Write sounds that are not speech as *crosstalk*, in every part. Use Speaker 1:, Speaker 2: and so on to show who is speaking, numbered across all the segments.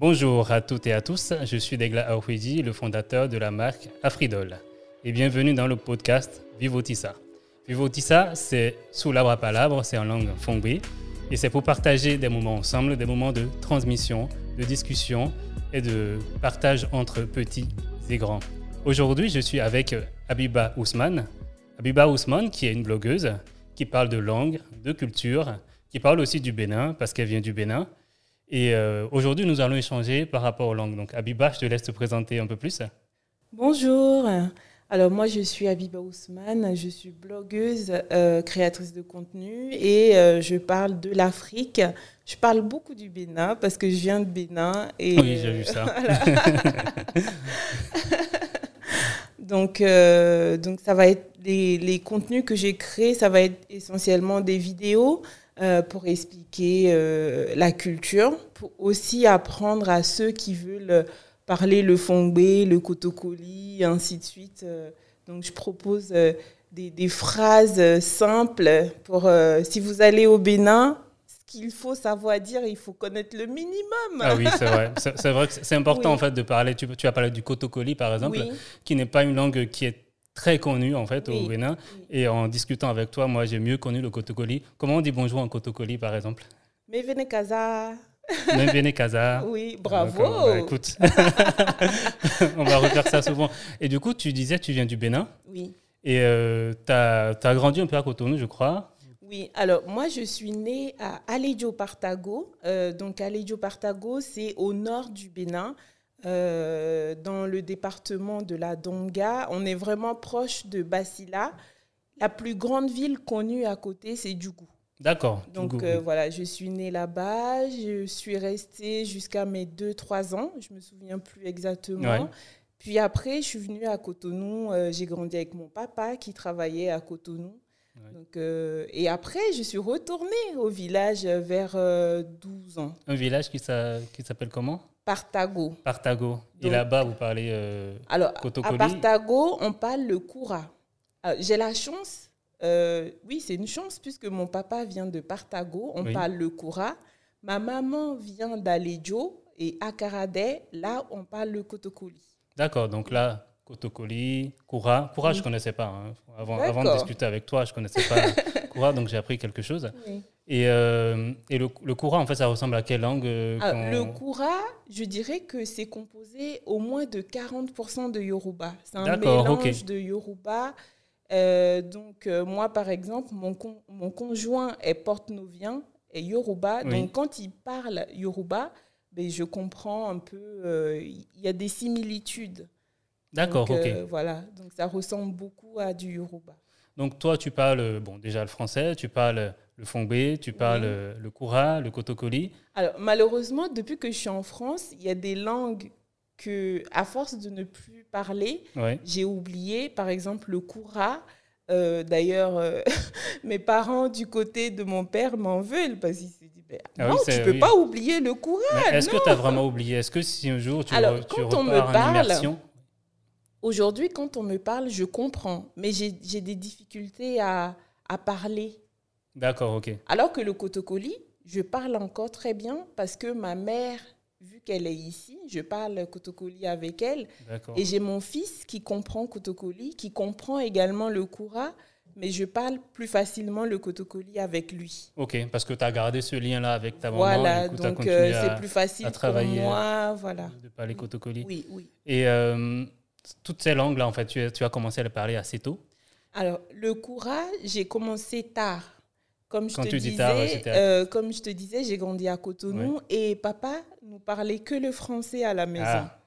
Speaker 1: Bonjour à toutes et à tous, je suis Degla Aouidi, le fondateur de la marque Afridol. Et bienvenue dans le podcast Vivotissa. Vivotissa, c'est sous l'arbre à palabre, c'est en langue fongbe. Et c'est pour partager des moments ensemble, des moments de transmission, de discussion et de partage entre petits et grands. Aujourd'hui, je suis avec Abiba Ousmane. Abiba Ousmane, qui est une blogueuse, qui parle de langue, de culture, qui parle aussi du Bénin, parce qu'elle vient du Bénin et euh, aujourd'hui, nous allons échanger par rapport aux langues. Donc, Abiba, je te laisse te présenter un peu plus.
Speaker 2: Bonjour. Alors, moi, je suis Abiba Ousmane. Je suis blogueuse, euh, créatrice de contenu et euh, je parle de l'Afrique. Je parle beaucoup du Bénin parce que je viens de Bénin. Et,
Speaker 1: oui, j'ai vu ça. *laughs* *laughs*
Speaker 2: donc, donc, ça va être les, les contenus que j'ai créés, ça va être essentiellement des vidéos euh, pour expliquer euh, la culture, pour aussi apprendre à ceux qui veulent parler le fongbe, le kotokoli, ainsi de suite. Euh, donc, je propose des, des, phrases simples pour, si vous allez au Bénin, ce qu'il faut savoir dire, il faut connaître le minimum.
Speaker 1: Ah oui, c'est vrai. C'est vrai que c'est important en fait de parler. Tu, tu as parlé du kotokoli par exemple, qui n'est pas une langue qui est très connu en fait au Bénin. Et en discutant avec toi, moi j'ai mieux connu le kotokoli. Comment on dit bonjour en kotokoli par exemple?
Speaker 2: Mevene Kaza.
Speaker 1: Mevene Kaza. *laughs*
Speaker 2: Oui, bravo.
Speaker 1: Bah, écoute, *laughs* on va refaire ça souvent. Et du coup, tu disais tu viens du Bénin.
Speaker 2: Oui.
Speaker 1: Et euh, tu as, as, grandi un peu à Cotonou, je crois.
Speaker 2: Oui, alors moi je suis née à Alejo Partago. Euh, donc Alejo Partago, c'est au nord du Bénin. Euh, dans le département de la Donga. On est vraiment proche de Basila. La plus grande ville connue à côté, c'est Djougou.
Speaker 1: D'accord.
Speaker 2: Donc euh, voilà, je suis née là-bas. Je suis restée jusqu'à mes 2-3 ans. Je me souviens plus exactement. Puis après, je suis venue à Cotonou. Euh, j'ai grandi avec mon papa qui travaillait à Cotonou. Donc, et après, je suis retournée au village vers 12 ans.
Speaker 1: Un village qui s'appelle comment?
Speaker 2: Partago.
Speaker 1: Partago. Et là-bas, vous parlez euh,
Speaker 2: Alors, à Partago, on parle le Koura. Euh, j'ai la chance, euh, oui, c'est une chance, puisque mon papa vient de Partago, on parle le Koura. Ma maman vient d'Alejo et à Karadé, là, on parle le Kotokoli.
Speaker 1: D'accord, donc là, Kotokoli, Koura. Koura, je ne connaissais pas. Hein. Avant, avant, de discuter avec toi, je ne connaissais pas *laughs* Koura, donc j'ai appris quelque chose. Oui. Et, euh, et le, le Koura, en fait, ça ressemble à quelle langue euh,
Speaker 2: ah, Le Koura, je dirais que c'est composé au moins de 40% de Yoruba. C'est un mélange de Yoruba. Euh, donc, moi, par exemple, mon, mon conjoint est porte-novien et Yoruba. Donc, quand il parle Yoruba, ben, je comprends un peu. Il y a des similitudes.
Speaker 1: D'accord, ok.
Speaker 2: voilà, donc ça ressemble beaucoup à du Yoruba.
Speaker 1: Donc, toi, tu parles bon, déjà le français, tu parles le fongbe, tu parles le koura, le kotokoli.
Speaker 2: Alors, malheureusement, depuis que je suis en France, il y a des langues que, à force de ne plus parler, j'ai oublié. Par exemple, le koura. Euh, d'ailleurs, euh, *laughs* mes parents du côté de mon père m'en veulent parce qu'ils se disent ben, ah non, tu ne peux pas oublier le koura.
Speaker 1: Est-ce que tu as vraiment oublié? Est-ce que si un jour tu, Alors, tu on me parle,
Speaker 2: Aujourd'hui, quand on me parle, je comprends, mais j'ai des difficultés à, à parler.
Speaker 1: D'accord, ok.
Speaker 2: Alors que le kotokoli, je parle encore très bien parce que ma mère, vu qu'elle est ici, je parle kotokoli avec elle. Et j'ai mon fils qui comprend kotokoli, qui comprend également le koura, mais je parle plus facilement le kotokoli avec lui.
Speaker 1: Ok, parce que tu as gardé ce lien-là avec ta maman.
Speaker 2: Voilà, donc euh, c'est plus facile pour moi. Voilà.
Speaker 1: De parler kotokoli.
Speaker 2: Oui, oui.
Speaker 1: Et euh, toutes ces langues-là, en fait, tu, tu as commencé à les parler assez tôt?
Speaker 2: Alors, le koura, j'ai commencé tard comme je, te disais, euh, comme je te disais, j'ai grandi à Cotonou et papa nous parlait que le français à la maison. Ah.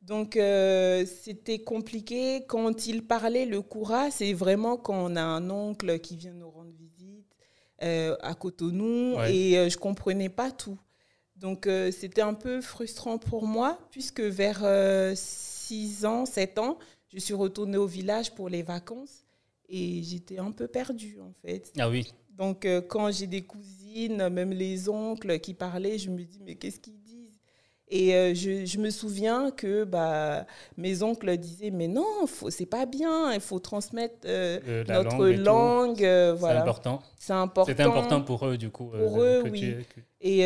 Speaker 2: Donc, euh, c'était compliqué. Quand il parlait le Koura, c'est vraiment quand on a un oncle qui vient nous rendre visite euh, à Cotonou et je ne comprenais pas tout. Donc, c'était un peu frustrant pour moi puisque vers 6 ans, 7 ans, je suis retournée au village pour les vacances et j'étais un peu perdue en fait.
Speaker 1: Ah oui.
Speaker 2: Donc, euh, quand j'ai des cousines, même les oncles qui parlaient, je me dis, mais qu'est-ce qu'ils disent? Et euh, je, je, me souviens que bah, mes oncles disaient Mais non, c'est pas bien, il faut transmettre euh, notre langue. Voilà.
Speaker 1: C'est important.
Speaker 2: C'est important.
Speaker 1: C'était important pour eux, du coup.
Speaker 2: Pour eux, oui. Et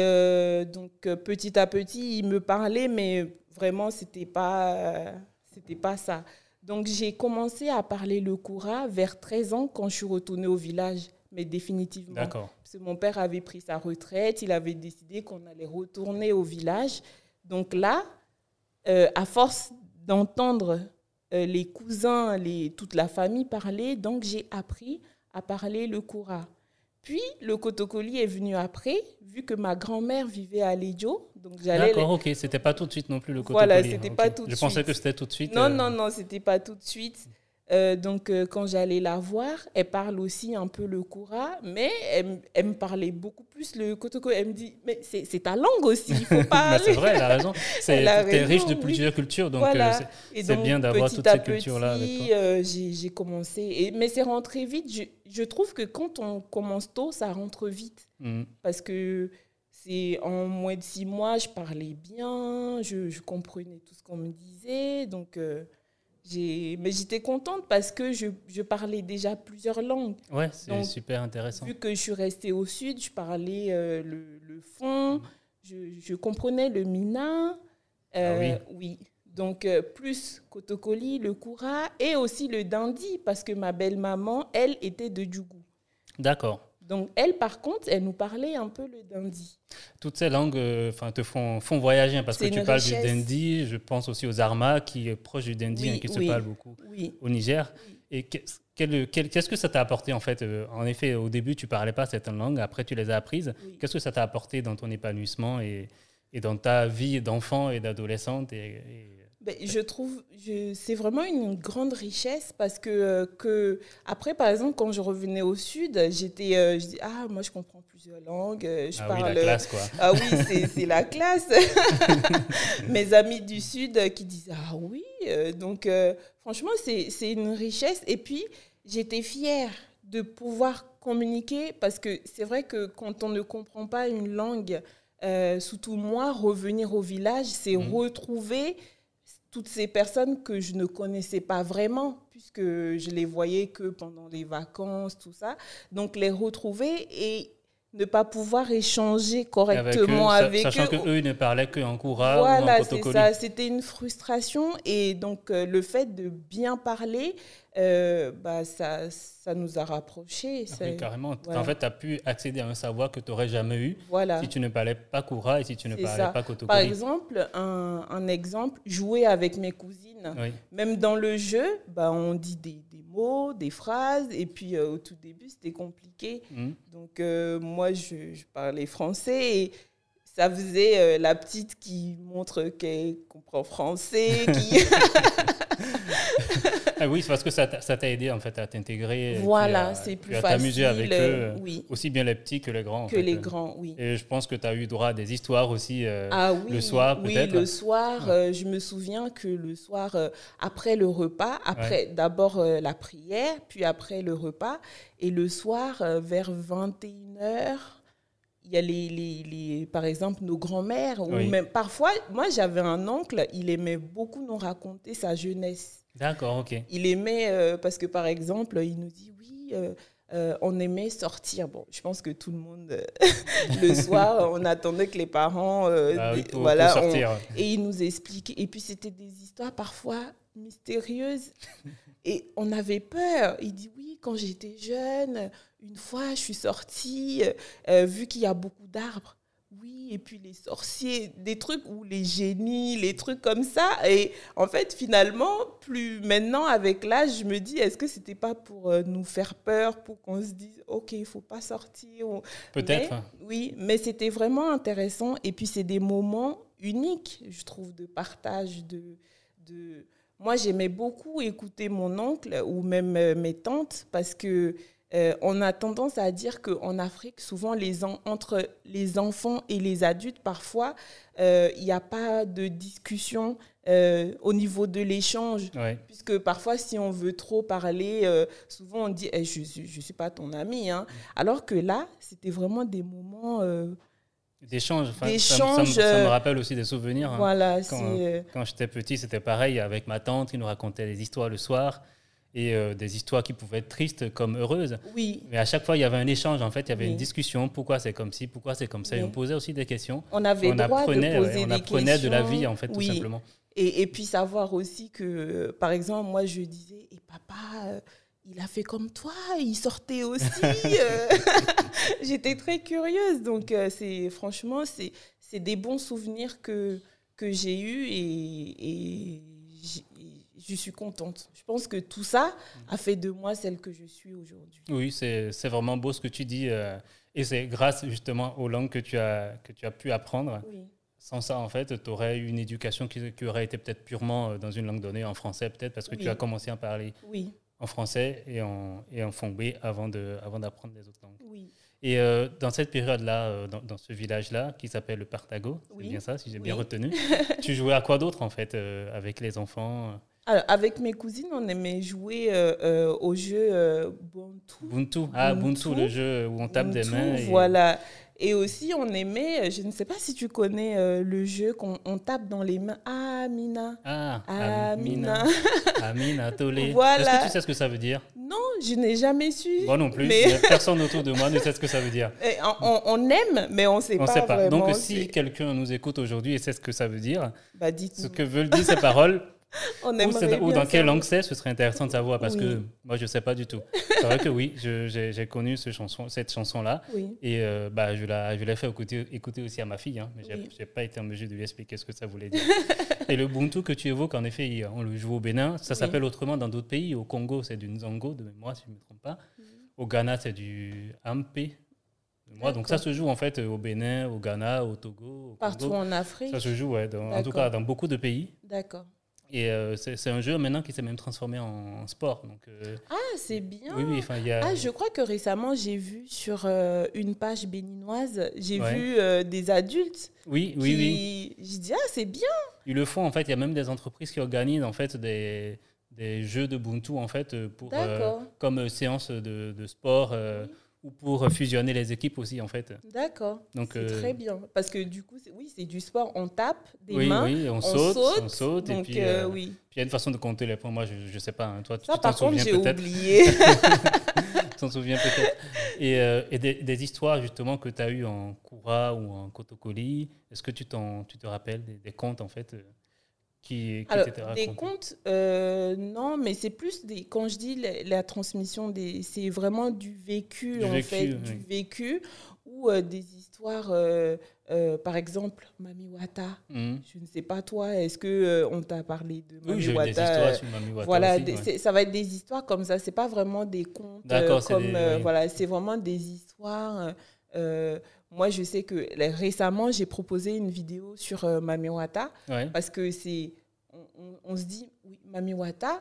Speaker 2: donc, petit à petit, ils me parlaient, mais vraiment, c'était pas, c'était pas ça. Donc, j'ai commencé à parler le Koura vers 13 ans quand je suis retournée au village mais définitivement.
Speaker 1: D'accord.
Speaker 2: Parce que mon père avait pris sa retraite, il avait décidé qu'on allait retourner au village. Donc là, euh, à force d'entendre euh, les cousins, les, toute la famille parler, donc j'ai appris à parler le koura. Puis le kotokoli est venu après, vu que ma grand-mère vivait à.
Speaker 1: Donc D'accord, ok, c'était pas tout de suite non plus le kotokoli.
Speaker 2: Voilà, c'était pas tout de
Speaker 1: suite. Je pensais que c'était tout de suite.
Speaker 2: Non, euh, non, non, c'était pas tout de suite. Euh, donc, euh, quand j'allais la voir, elle parle aussi un peu le koura, mais elle, me parlait beaucoup plus le kotoko. Elle me dit, mais c'est ta langue aussi, il faut *laughs* parler.
Speaker 1: c'est vrai, elle a raison. C'est riche de plusieurs cultures, donc euh, c'est bien d'avoir toutes ces cultures-là
Speaker 2: j'ai commencé, et, mais c'est rentré vite. Je, je, trouve que quand on commence tôt, ça rentre vite. Mm. Parce que c'est en moins de six mois, je parlais bien, je, je comprenais tout ce qu'on me disait, donc mais j'étais contente parce que je, je, parlais déjà plusieurs langues.
Speaker 1: Ouais, c'est super intéressant.
Speaker 2: Vu que je suis restée au sud, je parlais euh, le, le, fond, je, je, comprenais le mina.
Speaker 1: Euh,
Speaker 2: ah oui. oui. Donc, euh, plus Kotokoli, le Koura et aussi le Dandi, parce que ma belle-maman, elle, était de Djougou.
Speaker 1: D'accord.
Speaker 2: Donc, elle, par contre, elle nous parlait un peu le dindi.
Speaker 1: Toutes ces langues euh, te font, font voyager, hein, parce que tu parles du dindi. Je pense aussi aux armas, qui est proche du dindi, hein, qui se parle beaucoup au Niger. Et qu'est-ce que ça t'a apporté, en fait euh, En effet, au début, tu ne parlais pas cette langue, après, tu les as apprises. Qu'est-ce que ça t'a apporté dans ton épanouissement et, et dans ta vie d'enfant et d'adolescente et
Speaker 2: ben, je trouve, c'est vraiment une grande richesse parce que, euh, que, après, par exemple, quand je revenais au Sud, j'étais, euh, je dis, ah, moi, je comprends plusieurs langues. Euh, je
Speaker 1: ah
Speaker 2: parle,
Speaker 1: oui, la classe, quoi.
Speaker 2: Ah oui, c'est la classe. *laughs* Mes amis du Sud qui disent, ah oui. Donc, franchement, c'est une richesse. Et puis, j'étais fière de pouvoir communiquer parce que c'est vrai que quand on ne comprend pas une langue, surtout moi, revenir au village, c'est mmh. retrouver toutes ces personnes que je ne connaissais pas vraiment, puisque je les voyais que pendant les vacances, tout ça. Donc les retrouver et ne pas pouvoir échanger correctement avec eux.
Speaker 1: sachant qu'eux ils ne parlaient qu'en courant
Speaker 2: voilà,
Speaker 1: c'est
Speaker 2: ça. C'était une frustration. Et donc, euh, le fait de bien parler, euh, bah, ça, ça nous a rapprochés.
Speaker 1: Ah oui, carrément. En fait, tu as pu accéder à un savoir que tu n'aurais jamais eu
Speaker 2: voilà.
Speaker 1: si tu ne parlais pas Koura et si tu ne parlais pas Kotokoli.
Speaker 2: Par exemple, un, un, exemple, jouer avec mes cousines. Même dans le jeu, bah, on dit des, mots, des phrases, et puis euh, au tout début, c'était compliqué. Mmh. Donc, euh, moi, je, je, parlais français et ça faisait la petite qui montre qu'elle comprend français, qui... *laughs* *laughs*
Speaker 1: Ah oui, c'est parce que ça t'a aidé en fait à t'intégrer.
Speaker 2: Voilà, c'est plus facile. À t'amuser
Speaker 1: avec eux, oui. aussi bien les petits que les grands.
Speaker 2: Que les grands, oui.
Speaker 1: Et je pense que tu as eu droit à des histoires aussi euh, ah, oui, le soir peut-être.
Speaker 2: Oui, le soir, euh, je me souviens que le soir, euh, après le repas, après d'abord la prière, puis après le repas, et le soir, vers 21h, il y a les, les, les, par exemple nos grands-mères ou même parfois moi j'avais un oncle il aimait beaucoup nous raconter sa jeunesse
Speaker 1: D'accord, ok.
Speaker 2: Il aimait, euh, parce que par exemple, il nous dit oui, euh, euh, on aimait sortir. Bon, je pense que tout le monde, *laughs* le soir, on attendait que les parents.
Speaker 1: Ah voilà, sortir.
Speaker 2: et il nous expliquait. Et puis c'était des histoires parfois mystérieuses. et on avait peur. Il dit oui, quand j'étais jeune, une fois, je suis sortie, vu qu'il y a beaucoup d'arbres oui, et puis les sorciers, des trucs ou les génies, les trucs comme ça. Et en fait, finalement, plus maintenant, avec l'âge, je me dis, est-ce que c'était pas pour euh, nous faire peur, pour qu'on se dise, OK, il faut pas sortir
Speaker 1: Peut-être.
Speaker 2: Oui, mais c'était vraiment intéressant. Et puis, c'est des moments uniques, je trouve, de partage, de... de... Moi, j'aimais beaucoup écouter mon oncle ou même euh, mes tantes parce que euh, on a tendance à dire qu'en Afrique, souvent, les entre les enfants et les adultes, parfois, euh, il n'y a pas de discussion euh, au niveau de l'échange. Puisque parfois, si on veut trop parler, souvent on dit eh, Je ne suis pas ton ami. Hein. Alors que là, c'était vraiment des moments
Speaker 1: D'échanges. Enfin, ça, ça, me rappelle aussi des souvenirs. Hein.
Speaker 2: Voilà.
Speaker 1: Quand, quand j'étais petit, c'était pareil avec ma tante qui nous racontait des histoires le soir et euh, des histoires qui pouvaient être tristes comme heureuses.
Speaker 2: Oui.
Speaker 1: Mais à chaque fois, il y avait un échange, en fait, il y avait une discussion. Pourquoi c'est comme ci, pourquoi c'est comme ça. Et on posait aussi des questions.
Speaker 2: On avait on droit apprenait, de poser
Speaker 1: on apprenait de la vie, en fait, tout simplement.
Speaker 2: Et, et, puis savoir aussi que, par exemple, moi, je disais, et papa, euh, il a fait comme toi, il sortait aussi. Euh. *laughs* *laughs* J'étais très curieuse. Donc, c'est franchement, c'est des bons souvenirs que, que j'ai eus et, et je suis contente. Je pense que tout ça a fait de moi celle que je suis aujourd'hui.
Speaker 1: Oui, c'est vraiment beau ce que tu dis. Euh, et c'est grâce justement aux langues que tu as, que tu as pu apprendre. Sans ça, en fait, tu aurais eu une éducation qui, qui aurait été peut-être purement euh, dans une langue donnée, en français peut-être, parce que tu as commencé à parler
Speaker 2: oui.
Speaker 1: En français et en, et en fongbe avant d'apprendre avant les autres langues.
Speaker 2: Oui.
Speaker 1: Et euh, dans cette période-là, dans, dans, ce village-là, qui s'appelle le Partago, c'est bien ça, si j'ai bien retenu, *laughs* tu jouais à quoi d'autre, en fait, avec les enfants
Speaker 2: avec mes cousines, on aimait jouer euh, euh, au jeu euh, Buntu.
Speaker 1: Buntu. Ah, Buntu, le jeu où on tape des mains.
Speaker 2: Voilà. Et aussi, on aimait, je ne sais pas si tu connais le jeu qu'on on tape dans les mains. Amina.
Speaker 1: Ah, Amina. Amina, *laughs* Tolé.
Speaker 2: Voilà.
Speaker 1: Est-ce que tu sais ce que ça veut dire?
Speaker 2: Non, je n'ai jamais su.
Speaker 1: Moi non plus. Mais... Personne autour de moi ne sait ce que ça veut dire. *laughs*
Speaker 2: on, on, aime, mais on ne sait
Speaker 1: on
Speaker 2: pas.
Speaker 1: Sait pas.
Speaker 2: Vraiment
Speaker 1: Donc, si quelqu'un nous écoute aujourd'hui et sait ce que ça veut dire,
Speaker 2: bah,
Speaker 1: ce que veulent dire ces paroles, *laughs*
Speaker 2: ou,
Speaker 1: dans quelle langue c'est, ce serait intéressant de savoir parce que moi je ne sais pas du tout. C'est vrai que oui, j'ai connu ce chanson, cette chanson-là et euh, bah, je l'ai fait écouter, écouter, aussi à ma fille, hein, mais je n'ai pas été en mesure de lui expliquer ce que ça voulait dire. *laughs* et le Buntu que tu évoques, en effet, on le joue au Bénin, ça s'appelle autrement dans d'autres pays. Au Congo, c'est du Nzango, de mémoire, si je ne me trompe pas. Au Ghana, c'est du Ampe. Moi, donc ça se joue en fait au Bénin, au Ghana, au Togo. Au
Speaker 2: Partout en Afrique.
Speaker 1: Ça se joue, ouais, en tout cas dans beaucoup de pays.
Speaker 2: D'accord.
Speaker 1: Et euh, c'est un jeu maintenant qui s'est même transformé en, sport. Donc, euh,
Speaker 2: ah, c'est bien.
Speaker 1: Oui, oui. Y a...
Speaker 2: Ah, je crois que récemment, j'ai vu sur euh, une page béninoise, j'ai vu des adultes.
Speaker 1: Oui, oui, oui.
Speaker 2: Je dis, ah, c'est bien.
Speaker 1: Ils le font, en fait. Il y a même des entreprises qui organisent, en fait, des, des jeux de Ubuntu, en fait, pour, comme séance de, de sport ou pour fusionner les équipes aussi, en fait.
Speaker 2: D'accord. Donc c'est euh, très bien. Parce que du coup, oui, c'est du sport. On tape des mains.
Speaker 1: Oui, on, saute, on saute.
Speaker 2: Donc,
Speaker 1: et puis,
Speaker 2: euh, euh, oui.
Speaker 1: puis il y a une façon de compter les points. Moi, je ne sais pas. Hein. Toi,
Speaker 2: Ça,
Speaker 1: tu t'en souviens
Speaker 2: peut-être. oublié. *laughs*
Speaker 1: tu t'en souviens peut-être. Et, et des, des, histoires, justement, que tu as eues en Koura ou en Kotokoli, est-ce que tu, tu te rappelles des, des contes, en fait qui,
Speaker 2: Des contes, euh, non, mais c'est plus des. Quand je dis la, transmission, des, c'est vraiment du vécu, en fait, du vécu, ou euh, des histoires. Euh, par exemple, Mami Wata. Mhm. Je ne sais pas toi, est-ce que on t'a parlé de Mami
Speaker 1: oui,
Speaker 2: Wata
Speaker 1: des histoires sur Mami Wata
Speaker 2: Voilà,
Speaker 1: aussi,
Speaker 2: ça va être des histoires comme ça. C'est pas vraiment des contes comme voilà, c'est vraiment des histoires. Moi, je sais que récemment, j'ai proposé une vidéo sur euh, Mami Wata parce que c'est. On, se dit, oui, Mami Wata,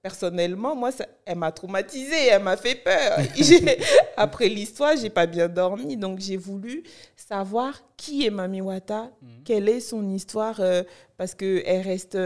Speaker 2: personnellement, moi, ça, elle m'a traumatisée, elle m'a fait peur. *laughs* *laughs* Après l'histoire, j'ai pas bien dormi, donc j'ai voulu savoir qui est Mami Wata, mhm. quelle est son histoire, euh, parce qu'elle reste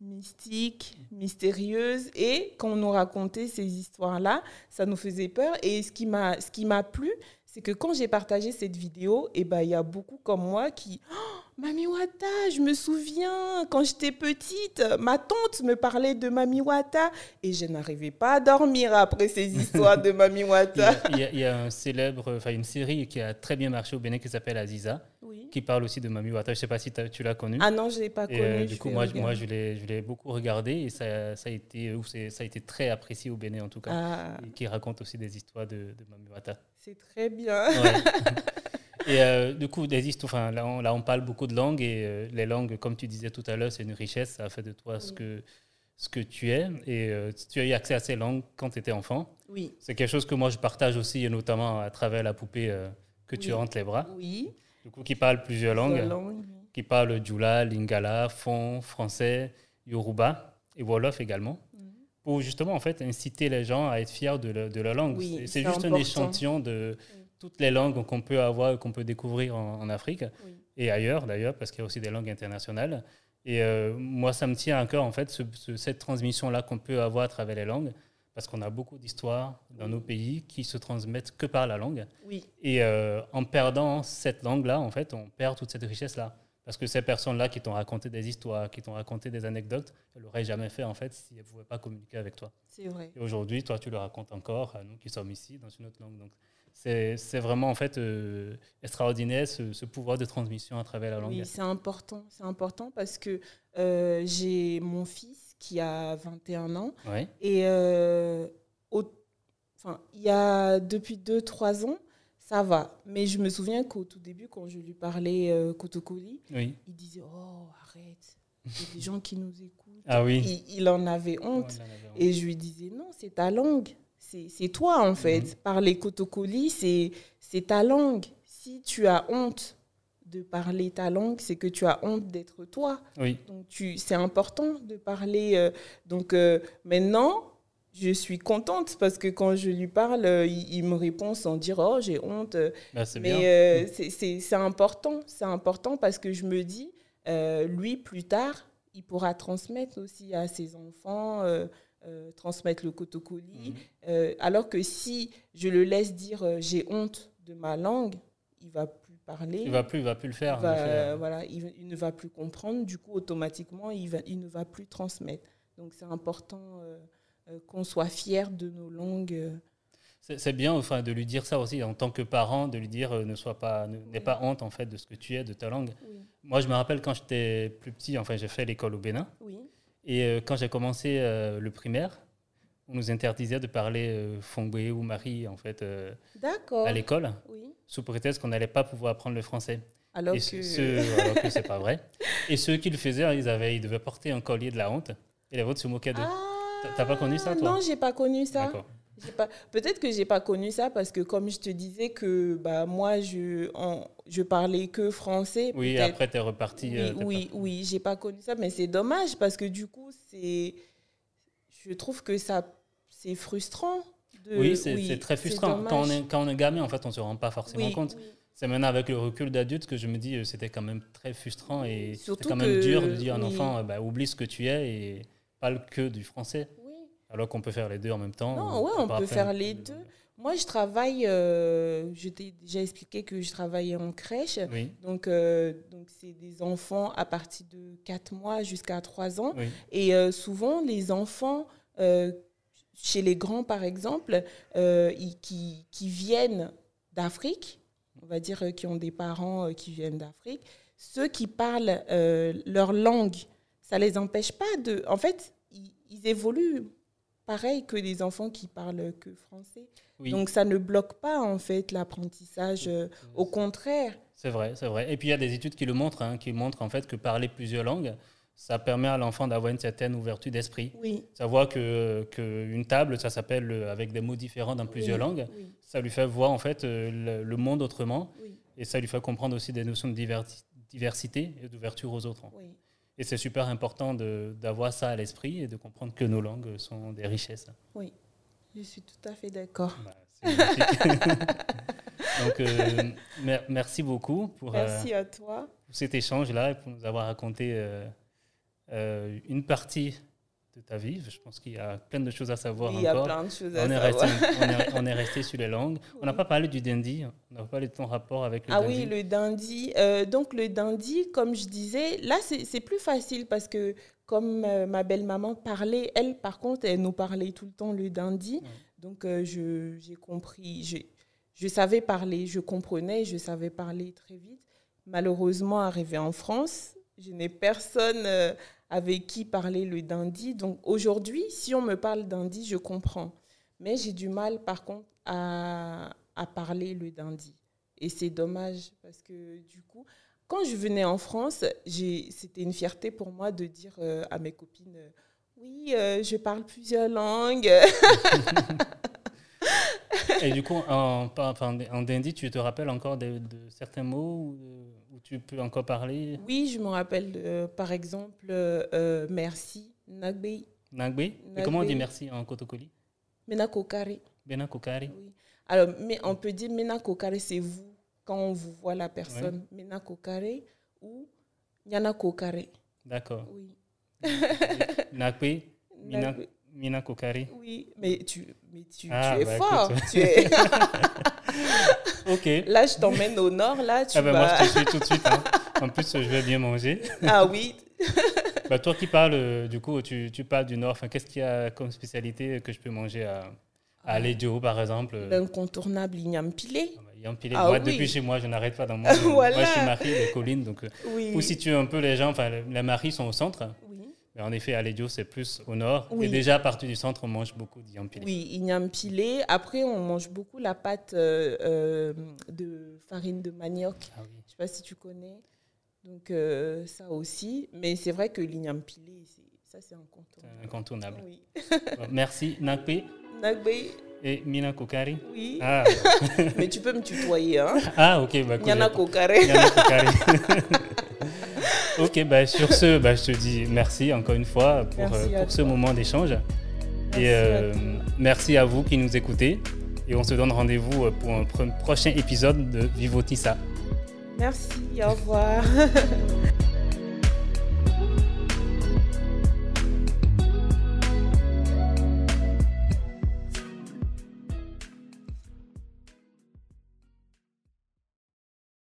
Speaker 2: mystique, mystérieuse. Et quand on nous racontait ces histoires-là, ça nous faisait peur. Et ce qui m'a plu, c'est que quand j'ai partagé cette vidéo, et eh ben, il y a beaucoup comme moi qui oh, Mami Wata, je me souviens, quand j'étais petite, ma tante me parlait de Mami Wata et je n'arrivais pas à dormir après ces *laughs* histoires de Mami Wata.
Speaker 1: il, y a, un célèbre, enfin une série qui a très bien marché au Bénin qui s'appelle Aziza, qui parle aussi de Mami Wata. Je ne sais pas si tu l'as connue.
Speaker 2: Ah non, je ne l'ai pas connue. Euh,
Speaker 1: du coup, moi, moi je l'ai beaucoup regardé et ça, ça, a été, ça a été très apprécié au Bénin en tout cas. Ah. Qui raconte aussi des histoires de, de Mami Wata.
Speaker 2: C'est très bien. *laughs*
Speaker 1: Et euh, du coup, des histoires, enfin, là, on, là, on parle beaucoup de langues et euh, les langues, comme tu disais tout à l'heure, c'est une richesse, ça fait de toi ce, que, ce que tu es. Et euh, tu as eu accès à ces langues quand tu étais enfant.
Speaker 2: Oui.
Speaker 1: C'est quelque chose que moi, je partage aussi, notamment à travers la poupée que tu rentres les bras.
Speaker 2: Oui.
Speaker 1: Du coup, qui parle plusieurs langues. Qui parle Djoula, Lingala, Fon, français, Yoruba et Wolof également. Mhm. Pour justement, en fait, inciter les gens à être fiers de, de leur langue. c'est juste un échantillon de toutes les langues qu'on peut avoir, qu'on peut découvrir en, Afrique et ailleurs d'ailleurs, parce qu'il y a aussi des langues internationales. Et euh, moi, ça me tient à cœur, en fait, cette transmission-là qu'on peut avoir à travers les langues, parce qu'on a beaucoup d'histoires dans nos pays qui se transmettent que par la langue.
Speaker 2: Oui.
Speaker 1: Et euh, en perdant cette langue-là, en fait, on perd toute cette richesse-là. Parce que ces personnes-là qui t'ont raconté des histoires, qui t'ont raconté des anecdotes, elles l'auraient jamais fait, en fait, si elles ne pouvaient pas communiquer avec toi.
Speaker 2: C'est vrai.
Speaker 1: Et aujourd'hui, toi, tu le racontes encore à nous qui sommes ici, dans une autre langue. Donc, c'est vraiment en fait euh, extraordinaire ce, pouvoir de transmission à travers la langue.
Speaker 2: Oui, c'est important, c'est important parce que euh, j'ai mon fils qui a 21 ans et euh, enfin, il y a depuis 2-3 ans, ça va. Mais je me souviens qu'au tout début, quand je lui parlais euh, Kotokoli, il disait Oh, arrête, il y a des gens qui nous écoutent.
Speaker 1: Ah oui.
Speaker 2: Il, en avait honte. Et je lui disais Non, c'est ta langue c'est toi en fait. Mhm. Parler Kotokoli, c'est ta langue. Si tu as honte de parler ta langue, c'est que tu as honte d'être toi.
Speaker 1: Oui.
Speaker 2: Donc c'est important de parler. Euh, donc euh, maintenant, je suis contente parce que quand je lui parle, euh, il, me répond sans dire oh j'ai honte.
Speaker 1: Bah,
Speaker 2: Mais c'est important, c'est important parce que je me dis lui plus tard, il pourra transmettre aussi à ses enfants. Euh, transmettre le cotocoli. Mhm. Euh, alors que si je le laisse dire euh, j'ai honte de ma langue, il va parler.
Speaker 1: Il va plus, il va plus le faire.
Speaker 2: voilà, il, ne va plus comprendre. Du coup, automatiquement, il, va, il ne va plus transmettre. Donc, c'est important qu'on soit fier de nos langues.
Speaker 1: C'est bien enfin, de lui dire ça aussi, en tant que parent, de lui dire ne sois pas, n'aie pas honte en fait de ce que tu es, de ta langue. Moi, je me rappelle quand j'étais plus petit, enfin, j'ai fait l'école au Bénin.
Speaker 2: Oui.
Speaker 1: Et euh, quand j'ai commencé euh, le primaire, on nous interdisait de parler euh, ou Marie en fait euh, à l'école, sous prétexte qu'on n'allait pas pouvoir apprendre le français.
Speaker 2: Alors que... Ce,
Speaker 1: alors que c'est pas vrai. Et ceux qui le faisaient, ils, avaient, ils devaient porter un collier de la honte. Et les autres se moquaient d'eux. Ah, T'as pas connu ça, toi
Speaker 2: Non, j'ai pas connu ça. Peut-être que j'ai pas connu ça parce que comme je te disais que bah moi je je parlais que français.
Speaker 1: Oui, après tu es reparti.
Speaker 2: Oui, euh, oui, oui, j'ai pas connu ça, mais c'est dommage parce que du coup c'est, je trouve que ça c'est frustrant.
Speaker 1: oui, c'est très frustrant. Quand on, est, quand on est gamin, en fait, on se rend pas forcément compte. C'est maintenant avec le recul d'adulte que je me dis euh, c'était quand même très frustrant et c'est quand même dur de dire à un enfant euh, bah, oublie ce que tu es et parle que du français. Alors qu'on peut faire les deux en même temps
Speaker 2: Non, ouais, on peut faire les deux. Moi, je travaille, euh, je t'ai déjà expliqué que je travaillais en crèche. Donc, euh, donc c'est des enfants à partir de 4 mois jusqu'à 3 ans. Et euh, souvent, les enfants, chez les grands par exemple, qui, qui viennent d'Afrique, on va dire qui ont des parents qui viennent d'Afrique, ceux qui parlent leur langue, ça ne les empêche pas de... En fait, ils évoluent pareil que les enfants qui parlent que français. Donc ça ne bloque pas en fait l'apprentissage, euh, au contraire.
Speaker 1: C'est vrai, c'est vrai. Et puis il y a des études qui le montrent, hein, qui montrent en fait que parler plusieurs langues, ça permet à l'enfant d'avoir une certaine ouverture d'esprit.
Speaker 2: Oui.
Speaker 1: Savoir que qu'une table, ça s'appelle euh, avec des mots différents dans plusieurs langues, ça lui fait voir en fait euh, le, monde autrement, et ça lui fait comprendre aussi des notions de diversité et d'ouverture aux autres. Et c'est super important d'avoir ça à l'esprit et de comprendre que nos langues sont des richesses.
Speaker 2: Oui, je suis tout à fait d'accord.
Speaker 1: Bah, *laughs* Donc, euh, merci beaucoup pour,
Speaker 2: merci à toi.
Speaker 1: pour cet échange-là et pour nous avoir raconté euh, euh, une partie de ta vie. Je pense qu'il y a plein de choses à savoir encore.
Speaker 2: Il y a plein de choses à
Speaker 1: on
Speaker 2: savoir.
Speaker 1: Est resté, on, est, resté sur les langues. On n'a pas parlé du dandy. On n'a pas parlé de ton rapport avec le
Speaker 2: ah
Speaker 1: dandy.
Speaker 2: Ah oui, le dandy. Euh, donc le dandy, comme je disais, là c'est plus facile parce que comme euh, ma belle-maman parlait, elle par contre, elle nous parlait tout le temps le dandy. Donc euh, j'ai compris, je savais parler, je comprenais, je savais parler très vite. Malheureusement, arrivé en France, je n'ai personne avec qui parler le dandy. Donc aujourd'hui, si on me parle dandy, je comprends. Mais j'ai du mal, par contre, à, à parler le dandy. Et c'est dommage parce que du coup, quand je venais en France, c'était une fierté pour moi de dire euh, à mes copines, euh, oui, euh, je parle plusieurs langues. *laughs*
Speaker 1: Et du coup, en, en, dandy, tu te rappelles encore de, certains mots où, tu peux encore parler?
Speaker 2: Oui, je me rappelle, par exemple, euh, merci, Nagbe.
Speaker 1: Nagbe? Et comment on dit merci en Kotokoli?
Speaker 2: Menakokare.
Speaker 1: Menakokare
Speaker 2: Oui. Alors, mais on peut dire Menakokare, c'est vous, quand on vous voit la personne. Oui. Menakokare ou Nyanakokare.
Speaker 1: D'accord.
Speaker 2: Oui.
Speaker 1: Nagbe Mina Kokari.
Speaker 2: Oui, mais tu, mais tu, ah, tu es bah, fort. Tu es... *laughs* ok. *laughs* Là, je t'emmène au nord, là, tu
Speaker 1: ah bah, Moi, je te suis tout de suite. Hein. En plus, je vais bien manger. *laughs*
Speaker 2: Ah oui.
Speaker 1: bah, toi qui parles, euh, du coup, tu, tu parles du nord. Enfin, Qu'est-ce qu'il y a comme spécialité que je peux manger à, à ah. par exemple?
Speaker 2: L'incontournable igname pilé.
Speaker 1: Ah, bah, moi, depuis chez moi, je n'arrête pas dans mon. Moi, je suis Marie des collines. Donc, euh, oui. Pour situer un peu les gens, enfin, les Maries sont au centre. En effet, à Lédio, c'est plus au nord. Et déjà, à partir du centre, on mange beaucoup pilé.
Speaker 2: Oui, igname pilé. Après, on mange beaucoup la pâte euh, euh, de farine de manioc. Ah je ne sais pas si tu connais. Donc, euh, ça aussi. Mais c'est vrai que l'igname pilé, ça, c'est incontournable.
Speaker 1: incontournable. Oui. merci, Nakpe.
Speaker 2: Nakpe.
Speaker 1: Et Mina Kokari
Speaker 2: Oui. Ah. *laughs* Mais tu peux me tutoyer. Hein?
Speaker 1: Ah, ok. Bah,
Speaker 2: Yana Kokari. Yana Kokari. *laughs*
Speaker 1: ok, bah, sur ce, bah, je te dis merci encore une fois pour, euh, pour ce moment d'échange. Et euh, merci à vous qui nous écoutez. Et on se donne rendez-vous euh, pour un prochain épisode de Vivotissa.
Speaker 2: Merci, au revoir. *laughs*